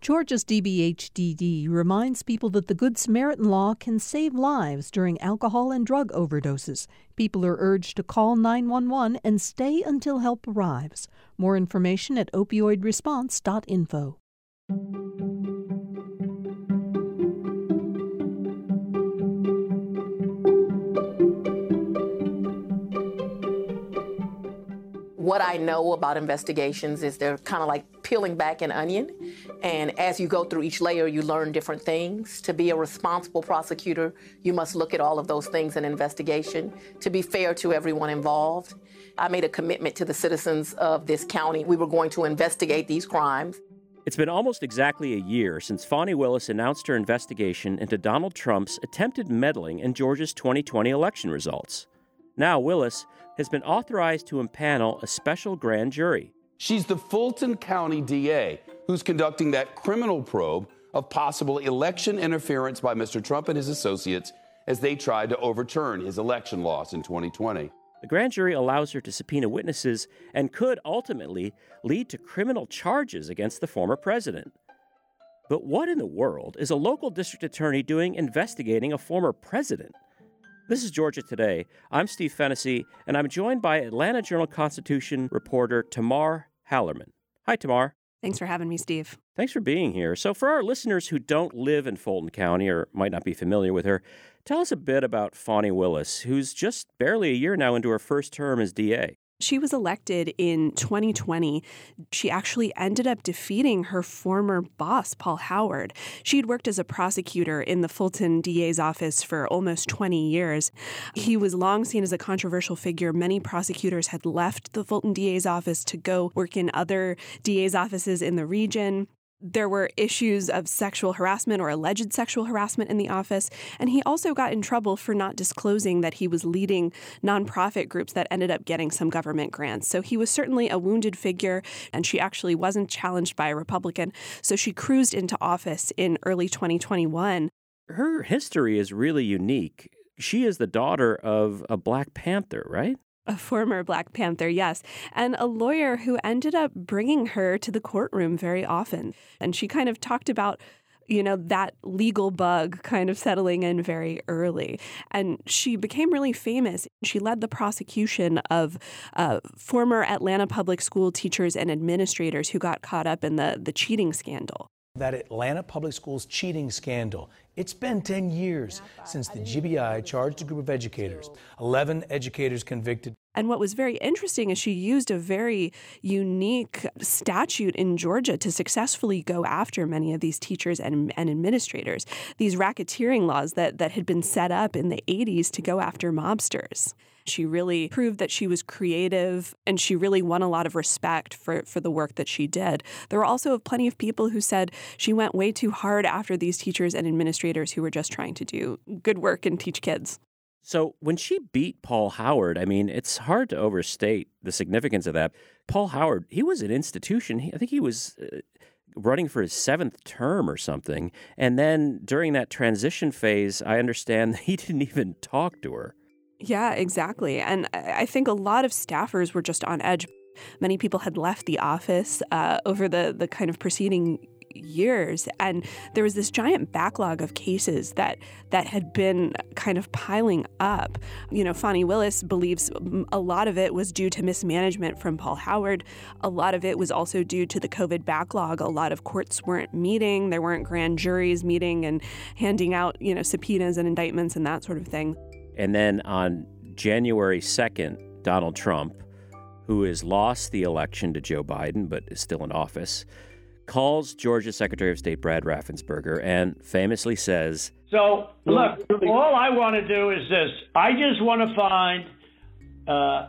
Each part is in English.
Georgia's DBHDD reminds people that the Good Samaritan law can save lives during alcohol and drug overdoses. People are urged to call 911 and stay until help arrives. More information at opioidresponse.info. what I know about investigations is they're kind of like peeling back an onion. And as you go through each layer, you learn different things. To be a responsible prosecutor, you must look at all of those things in investigation to be fair to everyone involved. I made a commitment to the citizens of this county. We were going to investigate these crimes. It's been almost exactly a year since Fani Willis announced her investigation into Donald Trump's attempted meddling in Georgia's 2020 election results. Now, Willis has been authorized to impanel a special grand jury. She's the Fulton County DA who's conducting that criminal probe of possible election interference by Mr. Trump and his associates as they tried to overturn his election loss in 2020. The grand jury allows her to subpoena witnesses and could ultimately lead to criminal charges against the former president. But what in the world is a local district attorney doing investigating a former president? This is Georgia Today. I'm Steve Fennessy, and I'm joined by Atlanta Journal Constitution reporter Tamar Hallerman. Hi, Tamar. Thanks for having me, Steve. Thanks for being here. So, for our listeners who don't live in Fulton County or might not be familiar with her, tell us a bit about Fani Willis, who's just barely a year now into her first term as DA. She was elected in 2020. She actually ended up defeating her former boss, Paul Howard. She'd worked as a prosecutor in the Fulton DA's office for almost 20 years. He was long seen as a controversial figure. Many prosecutors had left the Fulton DA's office to go work in other DA's offices in the region there were issues of sexual harassment or alleged sexual harassment in the office. And he also got in trouble for not disclosing that he was leading nonprofit groups that ended up getting some government grants. So he was certainly a wounded figure, and she actually wasn't challenged by a Republican. So she cruised into office in early 2021. Her history is really unique. She is the daughter of a Black Panther, right? A former Black Panther, yes, and a lawyer who ended up bringing her to the courtroom very often. And she kind of talked about you know, that legal bug kind of settling in very early. And she became really famous. She led the prosecution of uh, former Atlanta public school teachers and administrators who got caught up in the, the cheating scandal. That Atlanta public schools cheating scandal it's been 10 years since the GBI charged a group of educators, 11 educators convicted. And what was very interesting is she used a very unique statute in Georgia to successfully go after many of these teachers and, and administrators, these racketeering laws that, that had been set up in the 80s to go after mobsters. She really proved that she was creative and she really won a lot of respect for, for the work that she did. There were also plenty of people who said she went way too hard after these teachers and administrators who were just trying to do good work and teach kids. So when she beat Paul Howard, I mean, it's hard to overstate the significance of that. Paul Howard, he was an institution. He, I think he was. Uh, running for his seventh term or something. And then during that transition phase, I understand he didn't even talk to her. Yeah, exactly. And I think a lot of staffers were just on edge. Many people had left the office uh, over the, the kind of preceding years and there was this giant backlog of cases that that had been kind of piling up. You know Fani Willis believes a lot of it was due to mismanagement from Paul Howard. A lot of it was also due to the covid backlog. A lot of courts weren't meeting. There weren't grand juries meeting and handing out you know subpoenas and indictments and that sort of thing. And then on January 2nd, Donald Trump, who has lost the election to Joe Biden but is still in office, calls Georgia Secretary of State Brad Raffensperger and famously says, So, look, all I want to do is this I just want to find uh,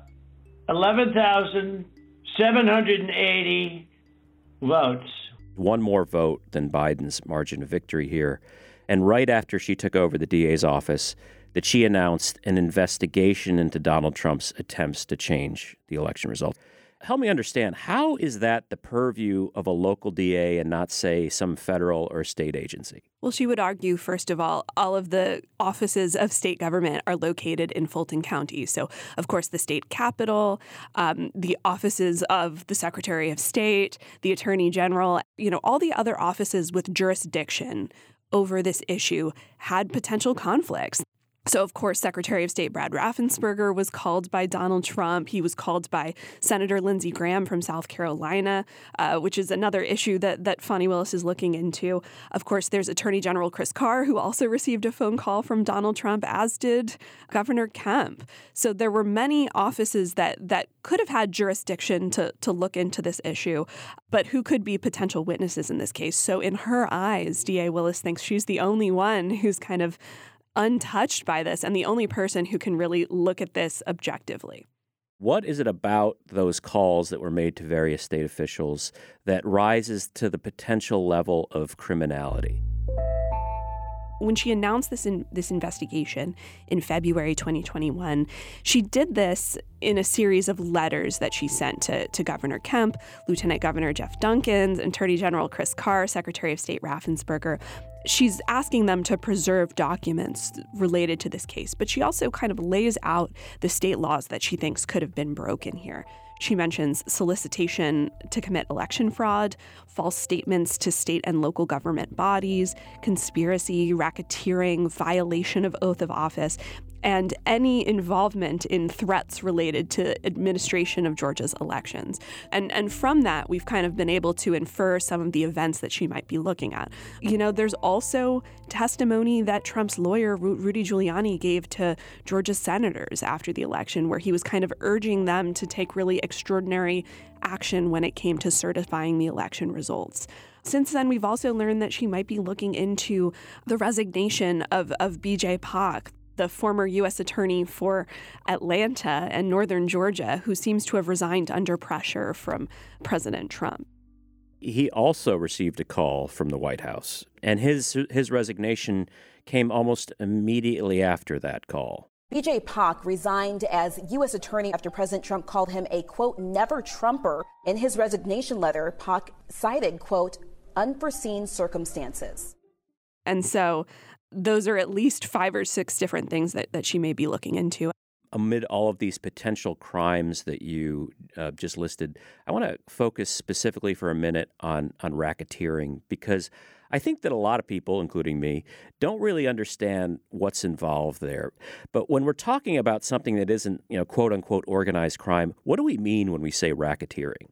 11,780 votes. One more vote than Biden's margin of victory here. And right after she took over the DA's office, that she announced an investigation into Donald Trump's attempts to change the election result. Help me understand how is that the purview of a local DA and not, say, some federal or state agency? Well, she would argue, first of all, all of the offices of state government are located in Fulton County. So, of course, the state capitol, um, the offices of the Secretary of State, the Attorney General, you know, all the other offices with jurisdiction over this issue had potential conflicts. So, of course, Secretary of State Brad Raffensperger was called by Donald Trump. He was called by Senator Lindsey Graham from South Carolina, uh, which is another issue that, that Fani Willis is looking into. Of course, there's Attorney General Chris Carr, who also received a phone call from Donald Trump, as did Governor Kemp. So, there were many offices that, that could have had jurisdiction to, to look into this issue, but who could be potential witnesses in this case. So, in her eyes, DA Willis thinks she's the only one who's kind of untouched by this and the only person who can really look at this objectively. What is it about those calls that were made to various state officials that rises to the potential level of criminality? when she announced this in this investigation in February 2021, she did this in a series of letters that she sent to, to Governor Kemp, Lieutenant Governor Geoff Duncans, Attorney General Chris Carr, Secretary of State Raffensperger. She's asking them to preserve documents related to this case, but she also kind of lays out the state laws that she thinks could have been broken here. She mentions solicitation to commit election fraud, false statements to state and local government bodies, conspiracy, racketeering, violation of oath of office, and any involvement in threats related to administration of Georgia's elections. And and from that, we've kind of been able to infer some of the events that she might be looking at. You know, there's also testimony that Trump's lawyer Rudy Giuliani gave to Georgia senators after the election where he was kind of urging them to take really extraordinary action when it came to certifying the election results. Since then, we've also learned that she might be looking into the resignation of, of BJ Pak, the former U.S. Attorney for Atlanta and Northern Georgia, who seems to have resigned under pressure from President Trump. He also received a call from the White House, and his his resignation came almost immediately after that call. BJ Pak resigned as U.S. Attorney after President Trump called him a, quote, never Trumper. In his resignation letter, Pak cited, quote, unforeseen circumstances. And so those are at least five or six different things that, that she may be looking into. Amid all of these potential crimes that you uh, just listed, I want to focus specifically for a minute on, on racketeering because I think that a lot of people, including me, don't really understand what's involved there. But when we're talking about something that isn't, you know, quote unquote organized crime, what do we mean when we say racketeering?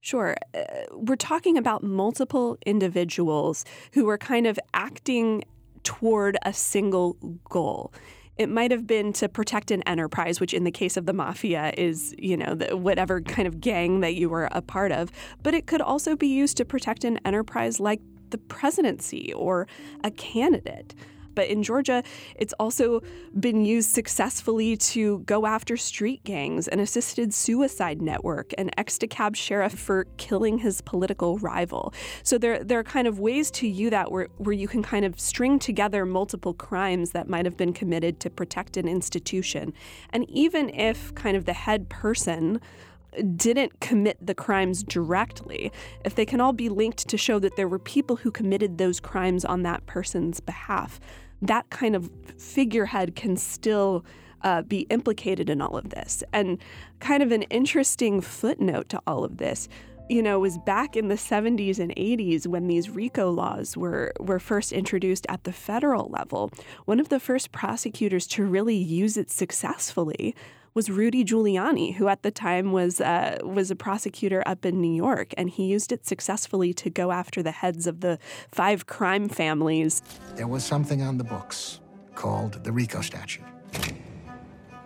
Sure. Uh, we're talking about multiple individuals who are kind of acting toward a single goal. It might have been to protect an enterprise, which in the case of the mafia is, you know, the, whatever kind of gang that you were a part of. But it could also be used to protect an enterprise like the presidency or a candidate. But in Georgia, it's also been used successfully to go after street gangs, an assisted suicide network, an ex DeKalb sheriff for killing his political rival. So there, there are kind of ways to use that where, where you can kind of string together multiple crimes that might have been committed to protect an institution. And even if kind of the head person didn't commit the crimes directly, if they can all be linked to show that there were people who committed those crimes on that person's behalf, that kind of figurehead can still uh, be implicated in all of this. And kind of an interesting footnote to all of this you know, was back in the 70s and 80s when these RICO laws were, were first introduced at the federal level. One of the first prosecutors to really use it successfully was Rudy Giuliani, who at the time was uh, was a prosecutor up in New York, and he used it successfully to go after the heads of the five crime families. There was something on the books called the RICO statute.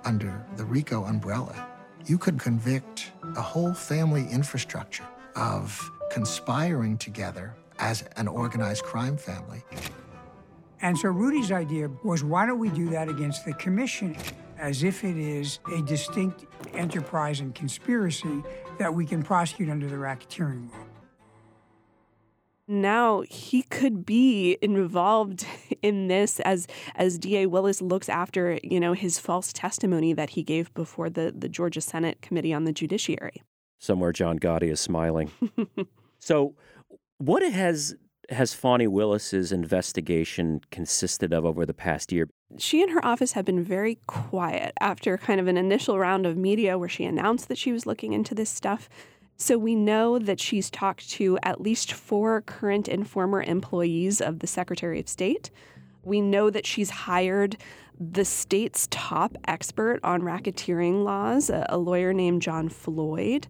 Under the RICO umbrella, you could convict a whole family infrastructure of conspiring together as an organized crime family. And so Rudy's idea was why don't we do that against the commission? As if it is a distinct enterprise and conspiracy that we can prosecute under the racketeering law. now he could be involved in this as as DA Willis looks after, you know, his false testimony that he gave before the, the Georgia Senate Committee on the Judiciary. Somewhere John Gotti is smiling. so what has has Fani Willis's investigation consisted of over the past year? She and her office have been very quiet after kind of an initial round of media where she announced that she was looking into this stuff. So we know that she's talked to at least four current and former employees of the Secretary of State. We know that she's hired the state's top expert on racketeering laws, a, lawyer named John Floyd.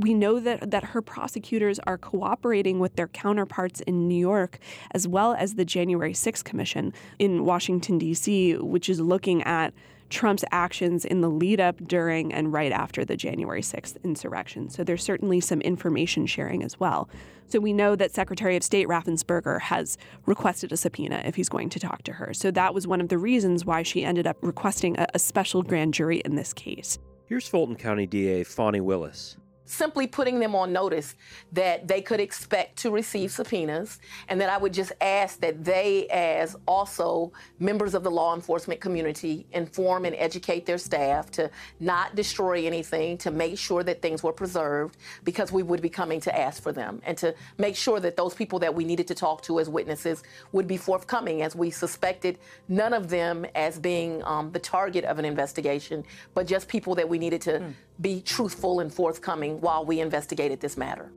We know that, that her prosecutors are cooperating with their counterparts in New York, as well as the January 6th Commission in Washington, D.C., which is looking at Trump's actions in the lead up, during, and right after the January 6th insurrection. So there's certainly some information sharing as well. So we know that Secretary of State Raffensperger has requested a subpoena if he's going to talk to her. So that was one of the reasons why she ended up requesting a, a special grand jury in this case. Here's Fulton County DA Fani Willis simply putting them on notice that they could expect to receive subpoenas and that I would just ask that they, as also members of the law enforcement community, inform and educate their staff to not destroy anything, to make sure that things were preserved because we would be coming to ask for them and to make sure that those people that we needed to talk to as witnesses would be forthcoming as we suspected none of them as being um, the target of an investigation, but just people that we needed to mm. Be truthful and forthcoming while we investigated this matter.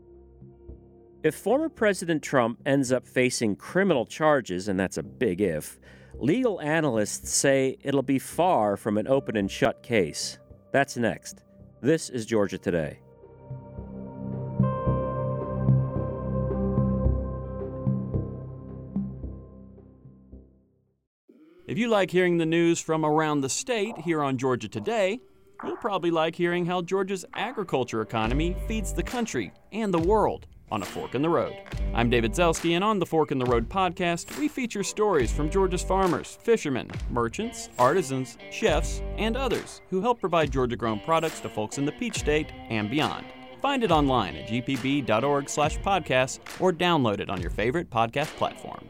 If former President Trump ends up facing criminal charges, and that's a big if, legal analysts say it'll be far from an open and shut case. That's next. This is Georgia Today. If you like hearing the news from around the state here on Georgia Today, You'll probably like hearing how Georgia's agriculture economy feeds the country and the world on A Fork in the Road. I'm David Zelski, and on the Fork in the Road podcast, we feature stories from Georgia's farmers, fishermen, merchants, artisans, chefs, and others who help provide Georgia grown products to folks in the Peach State and beyond. Find it online at gpb.org slash podcast or download it on your favorite podcast platform.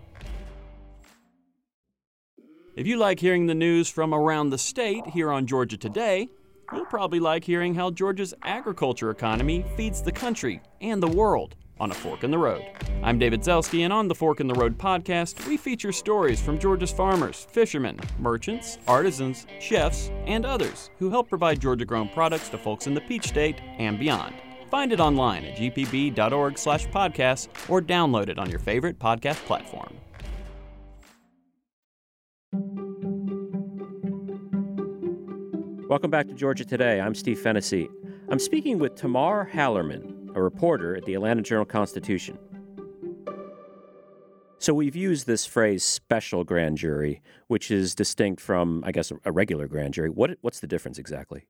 If you like hearing the news from around the state here on Georgia Today, You'll probably like hearing how Georgia's agriculture economy feeds the country and the world on A Fork in the Road. I'm David Zelski, and on the Fork in the Road podcast, we feature stories from Georgia's farmers, fishermen, merchants, artisans, chefs, and others who help provide Georgia grown products to folks in the Peach State and beyond. Find it online at gpb.org slash podcast or download it on your favorite podcast platform. Welcome back to Georgia Today. I'm Steve Fennessy. I'm speaking with Tamar Hallerman, a reporter at the Atlanta Journal Constitution. So we've used this phrase special grand jury, which is distinct from, I guess, a regular grand jury. What, what's the difference exactly?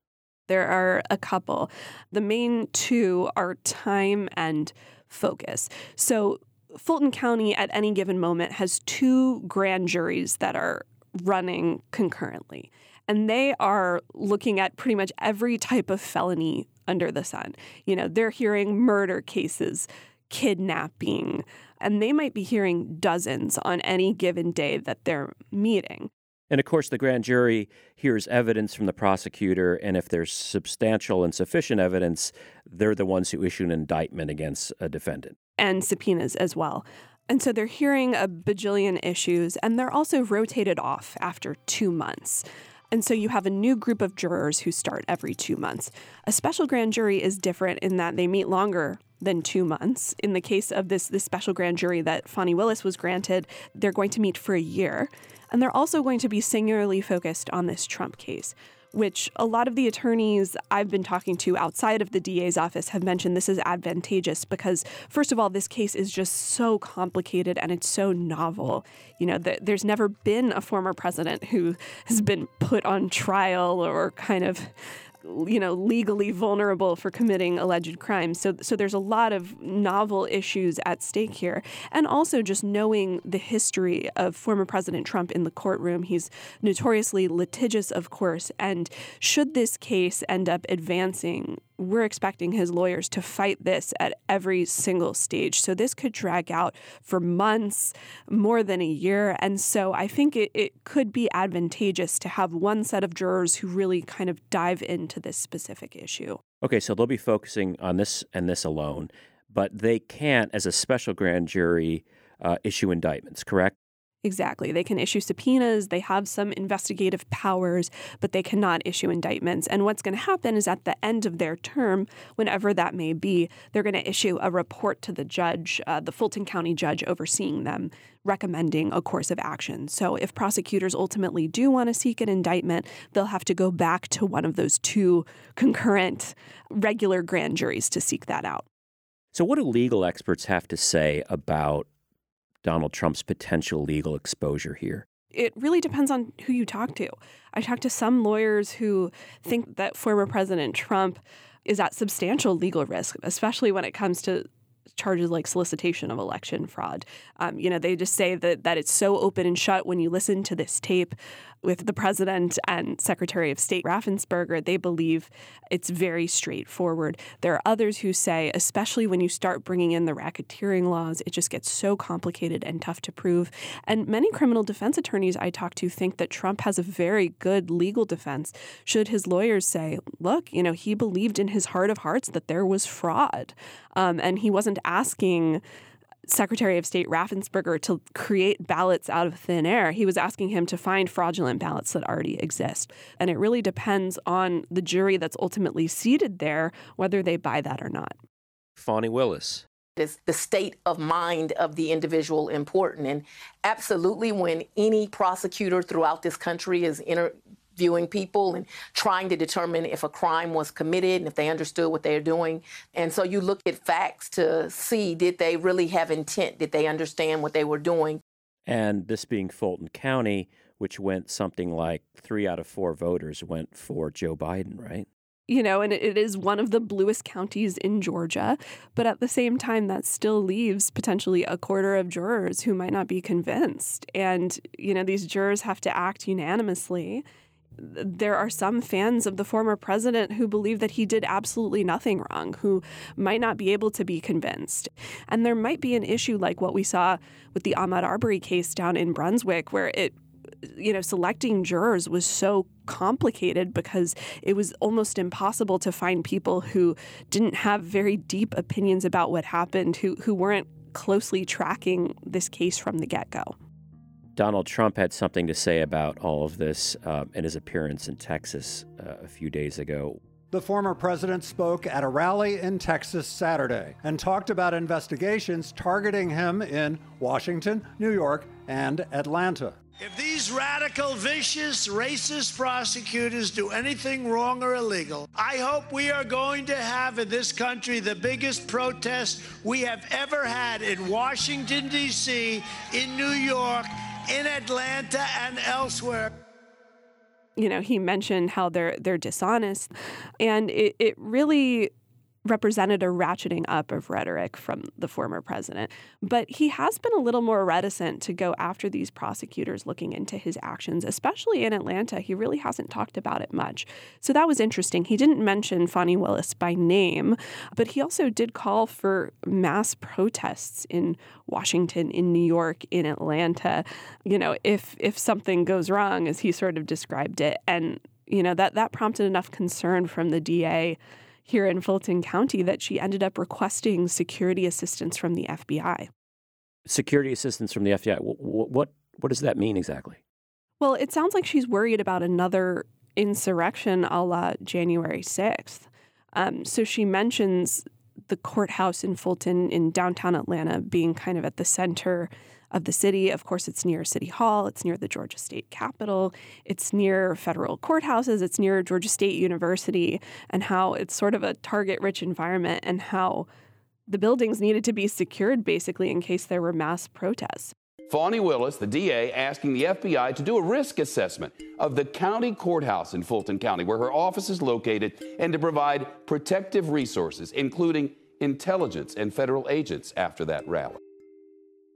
There are a couple. The main two are time and focus. So Fulton County at any given moment has two grand juries that are running concurrently and they are looking at pretty much every type of felony under the sun. You know, they're hearing murder cases, kidnapping, and they might be hearing dozens on any given day that they're meeting. And of course, the grand jury hears evidence from the prosecutor, and if there's substantial and sufficient evidence, they're the ones who issue an indictment against a defendant. And subpoenas as well. And so they're hearing a bajillion issues, and they're also rotated off after two months. And so you have a new group of jurors who start every two months. A special grand jury is different in that they meet longer than two months. In the case of this, this special grand jury that Fani Willis was granted, they're going to meet for a year. And they're also going to be singularly focused on this Trump case which a lot of the attorneys I've been talking to outside of the DA's office have mentioned this is advantageous because, first of all, this case is just so complicated and it's so novel. You know, the, there's never been a former president who has been put on trial or kind of you know, legally vulnerable for committing alleged crimes. So, so there's a lot of novel issues at stake here. And also just knowing the history of former President Trump in the courtroom. He's notoriously litigious, of course. And should this case end up advancing we're expecting his lawyers to fight this at every single stage. So this could drag out for months, more than a year. And so I think it, it could be advantageous to have one set of jurors who really kind of dive into this specific issue. Okay, so they'll be focusing on this and this alone, but they can't, as a special grand jury, uh, issue indictments, correct? Exactly. They can issue subpoenas, they have some investigative powers, but they cannot issue indictments. And what's going to happen is at the end of their term, whenever that may be, they're going to issue a report to the judge, uh, the Fulton County judge overseeing them, recommending a course of action. So if prosecutors ultimately do want to seek an indictment, they'll have to go back to one of those two concurrent regular grand juries to seek that out. So, what do legal experts have to say about Donald Trump's potential legal exposure here? It really depends on who you talk to. I talked to some lawyers who think that former President Trump is at substantial legal risk, especially when it comes to charges like solicitation of election fraud. Um, you know, they just say that that it's so open and shut when you listen to this tape with the president and Secretary of State Raffensperger, they believe it's very straightforward. There are others who say, especially when you start bringing in the racketeering laws, it just gets so complicated and tough to prove. And many criminal defense attorneys I talk to think that Trump has a very good legal defense. Should his lawyers say, look, you know, he believed in his heart of hearts that there was fraud, um, and he wasn't asking Secretary of State Raffensperger to create ballots out of thin air. He was asking him to find fraudulent ballots that already exist. And it really depends on the jury that's ultimately seated there whether they buy that or not. Fani Willis. Is the state of mind of the individual important? And absolutely, when any prosecutor throughout this country is inter- viewing people and trying to determine if a crime was committed and if they understood what they were doing. And so you look at facts to see did they really have intent? Did they understand what they were doing? And this being Fulton County, which went something like three out of four voters went for Joe Biden, right? You know, and it is one of the bluest counties in Georgia. But at the same time, that still leaves potentially a quarter of jurors who might not be convinced. And, you know, these jurors have to act unanimously there are some fans of the former president who believe that he did absolutely nothing wrong, who might not be able to be convinced. And there might be an issue like what we saw with the Ahmaud Arbery case down in Brunswick, where it you know, selecting jurors was so complicated because it was almost impossible to find people who didn't have very deep opinions about what happened, who, who weren't closely tracking this case from the get go. Donald Trump had something to say about all of this uh, in his appearance in Texas uh, a few days ago. The former president spoke at a rally in Texas Saturday and talked about investigations targeting him in Washington, New York, and Atlanta. If these radical, vicious, racist prosecutors do anything wrong or illegal, I hope we are going to have in this country the biggest protest we have ever had in Washington, D.C., in New York, in Atlanta and elsewhere. You know, he mentioned how they're they're dishonest, and it, it really represented a ratcheting up of rhetoric from the former president. But he has been a little more reticent to go after these prosecutors looking into his actions, especially in Atlanta. He really hasn't talked about it much. So that was interesting. He didn't mention Fani Willis by name, but he also did call for mass protests in Washington, in New York, in Atlanta. You know, if if something goes wrong, as he sort of described it. And you know that that prompted enough concern from the DA here in Fulton County that she ended up requesting security assistance from the FBI. Security assistance from the FBI. What what, what does that mean exactly? Well, it sounds like she's worried about another insurrection a la January 6th. Um, so she mentions the courthouse in Fulton in downtown Atlanta being kind of at the center of the city. Of course, it's near City Hall, it's near the Georgia State Capitol, it's near federal courthouses, it's near Georgia State University, and how it's sort of a target rich environment and how the buildings needed to be secured basically in case there were mass protests. Fani Willis, the DA, asking the FBI to do a risk assessment of the county courthouse in Fulton County, where her office is located, and to provide protective resources, including intelligence and federal agents after that rally.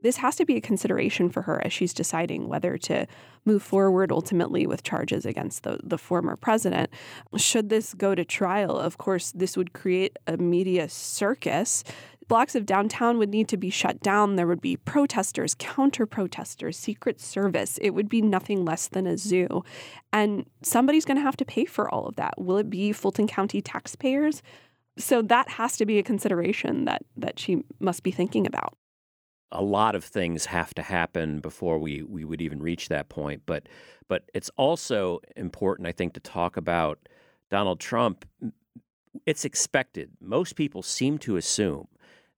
This has to be a consideration for her as she's deciding whether to move forward ultimately with charges against the, the former president. Should this go to trial, of course, this would create a media circus blocks of downtown would need to be shut down. There would be protesters, counter protesters, Secret Service. It would be nothing less than a zoo. And somebody's going to have to pay for all of that. Will it be Fulton County taxpayers? So that has to be a consideration that that she must be thinking about a lot of things have to happen before we, we would even reach that point. But but it's also important, I think, to talk about Donald Trump. It's expected. Most people seem to assume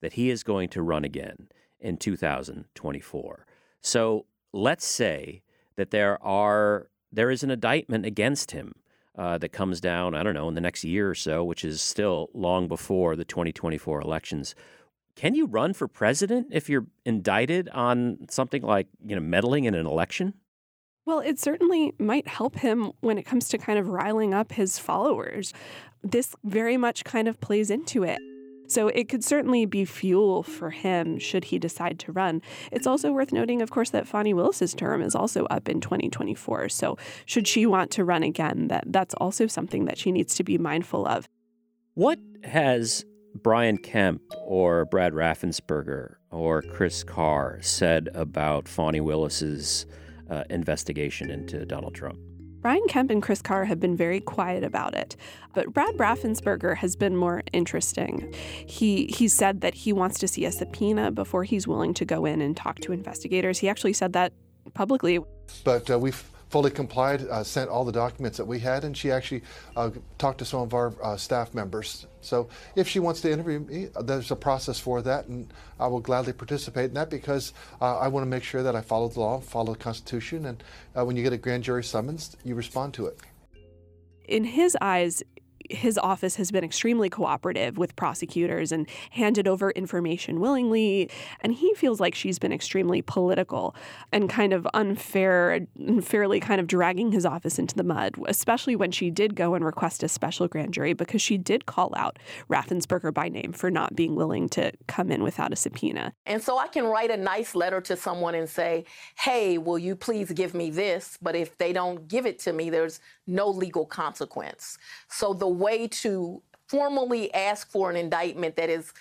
that he is going to run again in 2024. So let's say that there are there is an indictment against him uh, that comes down. I don't know in the next year or so, which is still long before the 2024 elections. Can you run for president if you're indicted on something like, you know, meddling in an election? Well, it certainly might help him when it comes to kind of riling up his followers. This very much kind of plays into it. So it could certainly be fuel for him should he decide to run. It's also worth noting, of course, that Fani Willis's term is also up in 2024. So should she want to run again, that that's also something that she needs to be mindful of. What has Brian Kemp or Brad Raffensperger or Chris Carr said about Fani Willis's uh, investigation into Donald Trump? Brian Kemp and Chris Carr have been very quiet about it, but Brad Raffensperger has been more interesting. He he said that he wants to see a subpoena before he's willing to go in and talk to investigators. He actually said that publicly. But uh, we've fully complied, uh, sent all the documents that we had, and she actually uh, talked to some of our uh, staff members. So if she wants to interview me, there's a process for that, and I will gladly participate in that because uh, I want to make sure that I follow the law, follow the Constitution, and uh, when you get a grand jury summons, you respond to it. In his eyes, his office has been extremely cooperative with prosecutors and handed over information willingly. And he feels like she's been extremely political and kind of unfair, unfairly kind of dragging his office into the mud, especially when she did go and request a special grand jury because she did call out Raffensperger by name for not being willing to come in without a subpoena. And so I can write a nice letter to someone and say, hey, will you please give me this? But if they don't give it to me, there's no legal consequence. So the way to formally ask for an indictment that is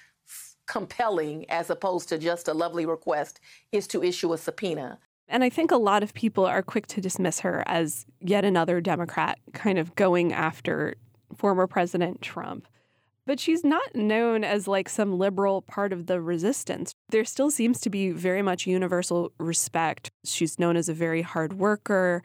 compelling as opposed to just a lovely request is to issue a subpoena. And I think a lot of people are quick to dismiss her as yet another Democrat kind of going after former President Trump. But she's not known as like some liberal part of the resistance. There still seems to be very much universal respect. She's known as a very hard worker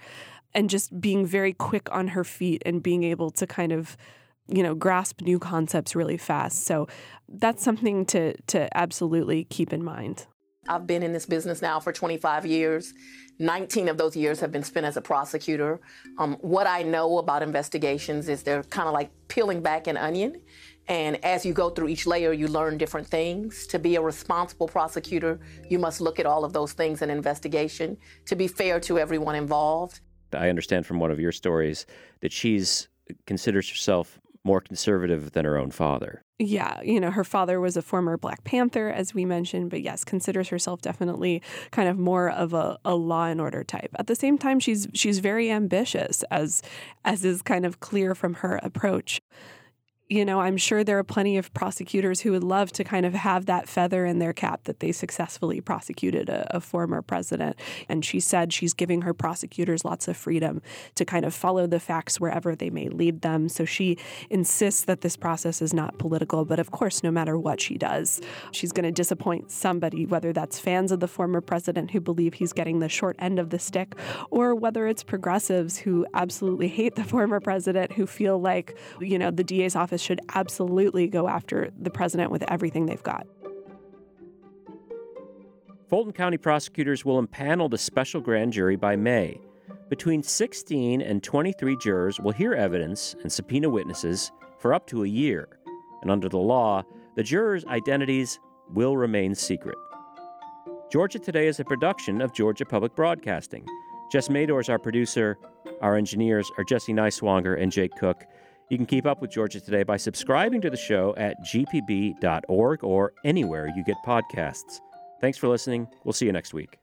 and just being very quick on her feet and being able to kind of you know, grasp new concepts really fast. So that's something to to absolutely keep in mind. I've been in this business now for 25 years. 19 of those years have been spent as a prosecutor. Um, what I know about investigations is they're kind of like peeling back an onion. And as you go through each layer, you learn different things. To be a responsible prosecutor, you must look at all of those things in investigation to be fair to everyone involved. I understand from one of your stories that she's considers herself more conservative than her own father. Yeah, you know, her father was a former Black Panther, as we mentioned, but yes, considers herself definitely kind of more of a, a law and order type. At the same time, she's she's very ambitious, as as is kind of clear from her approach you know, I'm sure there are plenty of prosecutors who would love to kind of have that feather in their cap that they successfully prosecuted a, a, former president. And she said she's giving her prosecutors lots of freedom to kind of follow the facts wherever they may lead them. So she insists that this process is not political. But of course, no matter what she does, she's going to disappoint somebody, whether that's fans of the former president who believe he's getting the short end of the stick, or whether it's progressives who absolutely hate the former president, who feel like, you know, the DA's office should absolutely go after the president with everything they've got. Fulton County prosecutors will impanel the special grand jury by May. Between 16 and 23 jurors will hear evidence and subpoena witnesses for up to a year. And under the law, the jurors' identities will remain secret. Georgia Today is a production of Georgia Public Broadcasting. Jess Mador is our producer. Our engineers are Jesse Neiswanger and Jake Cook. You can keep up with Georgia Today by subscribing to the show at gpb.org or anywhere you get podcasts. Thanks for listening. We'll see you next week.